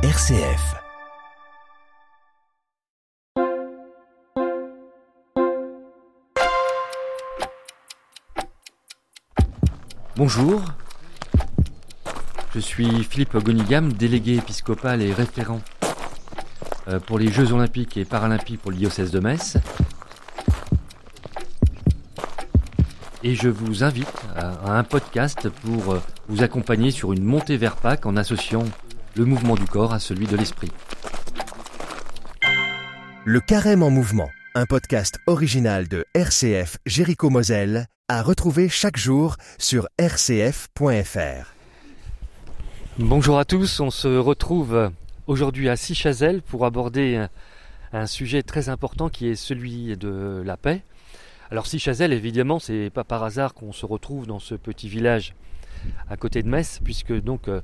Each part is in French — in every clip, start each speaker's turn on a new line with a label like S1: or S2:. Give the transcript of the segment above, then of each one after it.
S1: RCF.
S2: Bonjour, je suis Philippe Gonigam, délégué épiscopal et référent euh, pour les Jeux olympiques et paralympiques pour le diocèse de Metz. Et je vous invite à un podcast pour euh, vous accompagner sur une montée vers Pâques en associant le mouvement du corps à celui de l'esprit.
S1: Le Carême en mouvement, un podcast original de RCF Jéricho Moselle, à retrouver chaque jour sur rcf.fr.
S2: Bonjour à tous, on se retrouve aujourd'hui à Sichazel pour aborder un, sujet très important qui est celui de la paix. Alors Sichazel, évidemment, c'est pas par hasard qu'on se retrouve dans ce petit village à côté de Metz, puisque donc euh,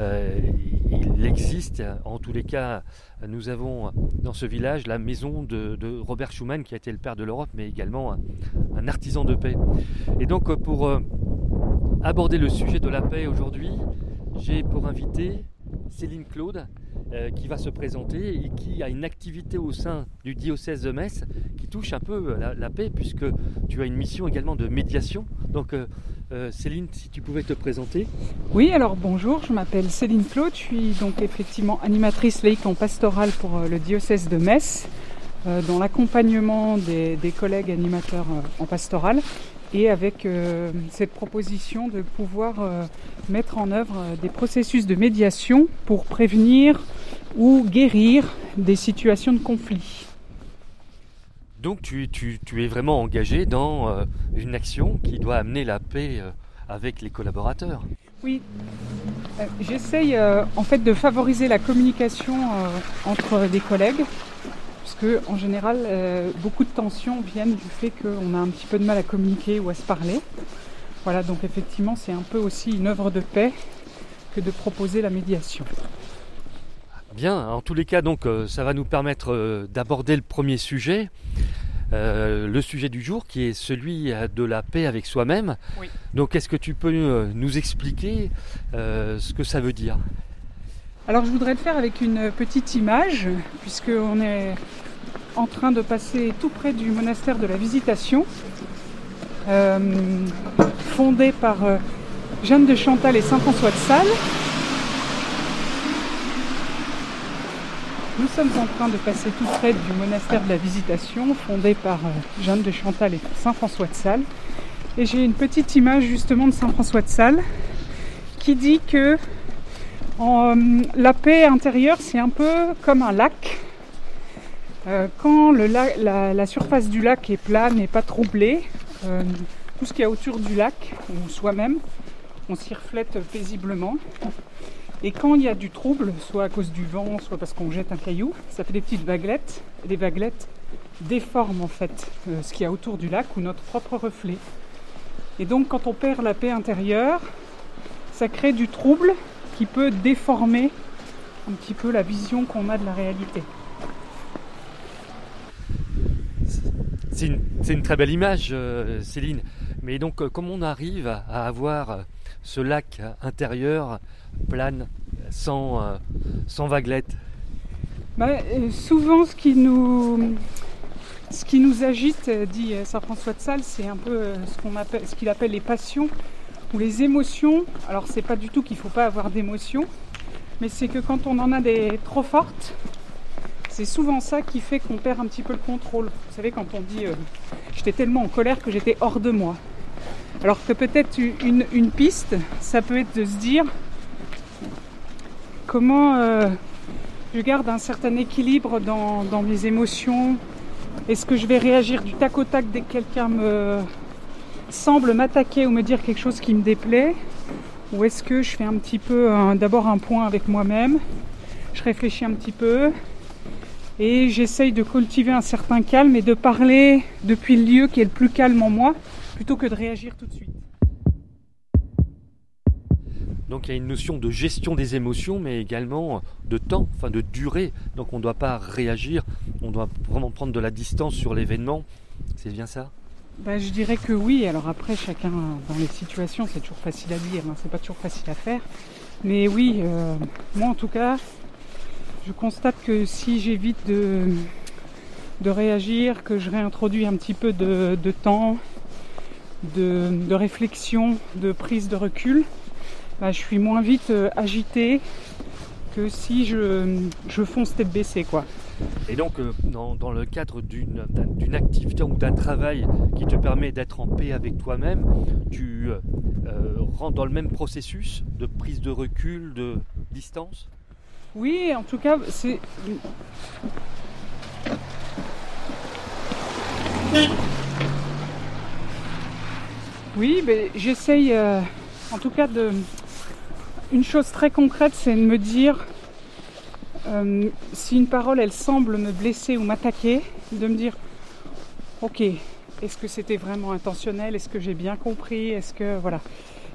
S2: il existe, en tous les cas, nous avons dans ce village la maison de, Robert Schumann, qui a été le père de l'Europe, mais également un, artisan de paix. Et donc, pour euh, aborder le sujet de la paix aujourd'hui, j'ai pour invité Céline Claude, euh, qui va se présenter et qui a une activité au sein du diocèse de Metz qui touche un peu la, paix, puisque tu as une mission également de médiation. Donc, euh, Céline, si tu pouvais te présenter.
S3: Oui, alors bonjour, je m'appelle Céline Claude, je suis donc effectivement animatrice laïque en pastorale pour euh, le diocèse de Metz, euh, dans l'accompagnement des, collègues animateurs en pastorale et avec cette proposition de pouvoir mettre en œuvre des processus de médiation pour prévenir ou guérir des situations de conflit.
S2: Donc tu, es vraiment engagé dans euh, une action qui doit amener la paix euh, avec les collaborateurs.
S3: Oui, euh, j'essaye en fait de favoriser la communication entre des collègues, parce que en général beaucoup de tensions viennent du fait qu'on a un petit peu de mal à communiquer ou à se parler. Voilà, donc effectivement c'est un peu aussi une œuvre de paix que de proposer la médiation.
S2: Bien, en tous les cas, donc, ça va nous permettre d'aborder le premier sujet. Euh, le sujet du jour qui est celui euh, de la paix avec soi-même. Donc est-ce que tu peux euh, nous expliquer ce que ça veut dire?
S3: Alors je voudrais le faire avec une petite image, puisqu'on est en train de passer tout près du monastère de la Visitation, fondé par Jeanne de Chantal et Saint François de Sales. Nous sommes en train de passer tout près du monastère de la Visitation, fondé par euh, Jeanne de Chantal et Saint François de Sales. Et j'ai une petite image justement de Saint François de Sales qui dit que euh, la paix intérieure, c'est un peu comme un lac. Euh, quand la, surface du lac est plane et pas troublée, tout ce qui est autour du lac, ou soi-même, on s'y reflète paisiblement. Et quand il y a du trouble, soit à cause du vent, soit parce qu'on jette un caillou, ça fait des petites vaguelettes. Et les vaguelettes déforment en fait euh, ce qu'il y a autour du lac ou notre propre reflet. Et donc quand on perd la paix intérieure, ça crée du trouble qui peut déformer un petit peu la vision qu'on a de la réalité.
S2: C'est une, très belle image, euh, Céline. Mais donc, euh, comment on arrive à avoir ce lac intérieur plane, sans, euh, sans vaguelettes?
S3: Bah, euh, Souvent, ce qui nous, ce qui nous agite, euh, dit Saint François de Sales, c'est un peu ce qu'on appelle, ce qu'il appelle les passions les émotions. Alors, c'est pas du tout qu'il faut pas avoir d'émotions, mais c'est que quand on en a des trop fortes, c'est souvent ça qui fait qu'on perd un petit peu le contrôle. Vous savez, quand on dit j'étais tellement en colère que j'étais hors de moi. Alors que peut-être une, une, piste, ça peut être de se dire comment euh, je garde un certain équilibre dans, mes émotions? Est-ce que je vais réagir du tac au tac dès que quelqu'un me semble m'attaquer ou me dire quelque chose qui me déplaît Ou est-ce que je fais un petit peu d'abord un point avec moi-même Je réfléchis un petit peu et j'essaye de cultiver un certain calme et de parler depuis le lieu qui est le plus calme en moi plutôt que de réagir tout de suite.
S2: Donc il y a une notion de gestion des émotions, mais également de temps, enfin de durée. Donc on ne doit pas réagir, on doit vraiment prendre de la distance sur l'événement. C'est bien ça?
S3: Bah, Je dirais que oui. Alors après, chacun dans les situations, c'est toujours facile à dire, hein. c'est pas toujours facile à faire. Mais oui, euh, moi en tout cas, Je constate que si j'évite de, de réagir, que je réintroduis un petit peu de, temps, de, réflexion, de prise de recul, bah, je suis moins vite euh, agité que si je, je fonce tête baissée. Quoi.
S2: Et donc, euh, dans, le cadre d'une activité ou d'un travail qui te permet d'être en paix avec toi-même, tu euh, rentres dans le même processus de prise de recul, de distance?
S3: Oui, en tout cas, c'est. Oui, mais j'essaye, euh, en tout cas, de. Une chose très concrète, c'est de me dire euh, si une parole, elle semble me blesser ou m'attaquer, de me dire, ok, est-ce que c'était vraiment intentionnel? Est-ce que j'ai bien compris? Est-ce que voilà.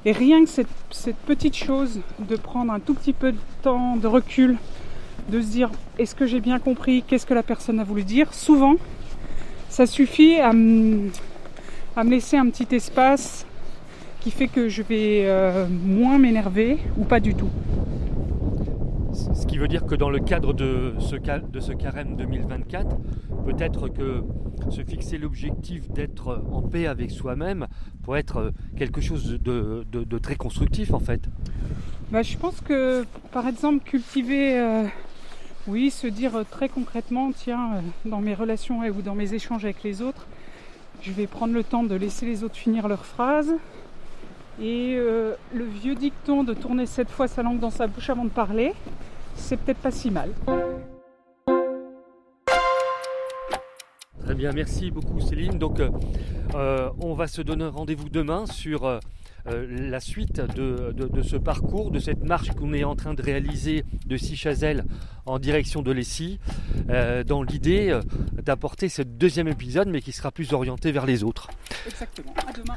S3: Et rien que cette, petite chose de prendre un tout petit peu de temps de recul, de se dire, est-ce que j'ai bien compris? Qu'est-ce que la personne a voulu dire? Souvent, ça suffit à me, laisser un petit espace qui fait que je vais euh, moins m'énerver ou pas du tout.
S2: Ce qui veut dire que dans le cadre de ce, de ce carême 2024, peut-être que se fixer l'objectif d'être en paix avec soi-même pourrait être quelque chose de, très constructif en fait.
S3: Bah, je pense que par exemple cultiver, euh, oui, se dire très concrètement, tiens, euh, dans mes relations ou dans mes échanges avec les autres, je vais prendre le temps de laisser les autres finir leurs phrases. Et euh, le vieux dicton de tourner cette fois sa langue dans sa bouche avant de parler, c'est peut-être pas si mal.
S2: Très bien, merci beaucoup Céline. Donc euh, euh, on va se donner rendez-vous demain sur euh, la suite de, ce parcours, de cette marche qu'on est en train de réaliser de Sichazel en direction de Lessie, dans l'idée d'apporter ce deuxième épisode mais qui sera plus orienté vers les autres.
S3: Exactement, à demain.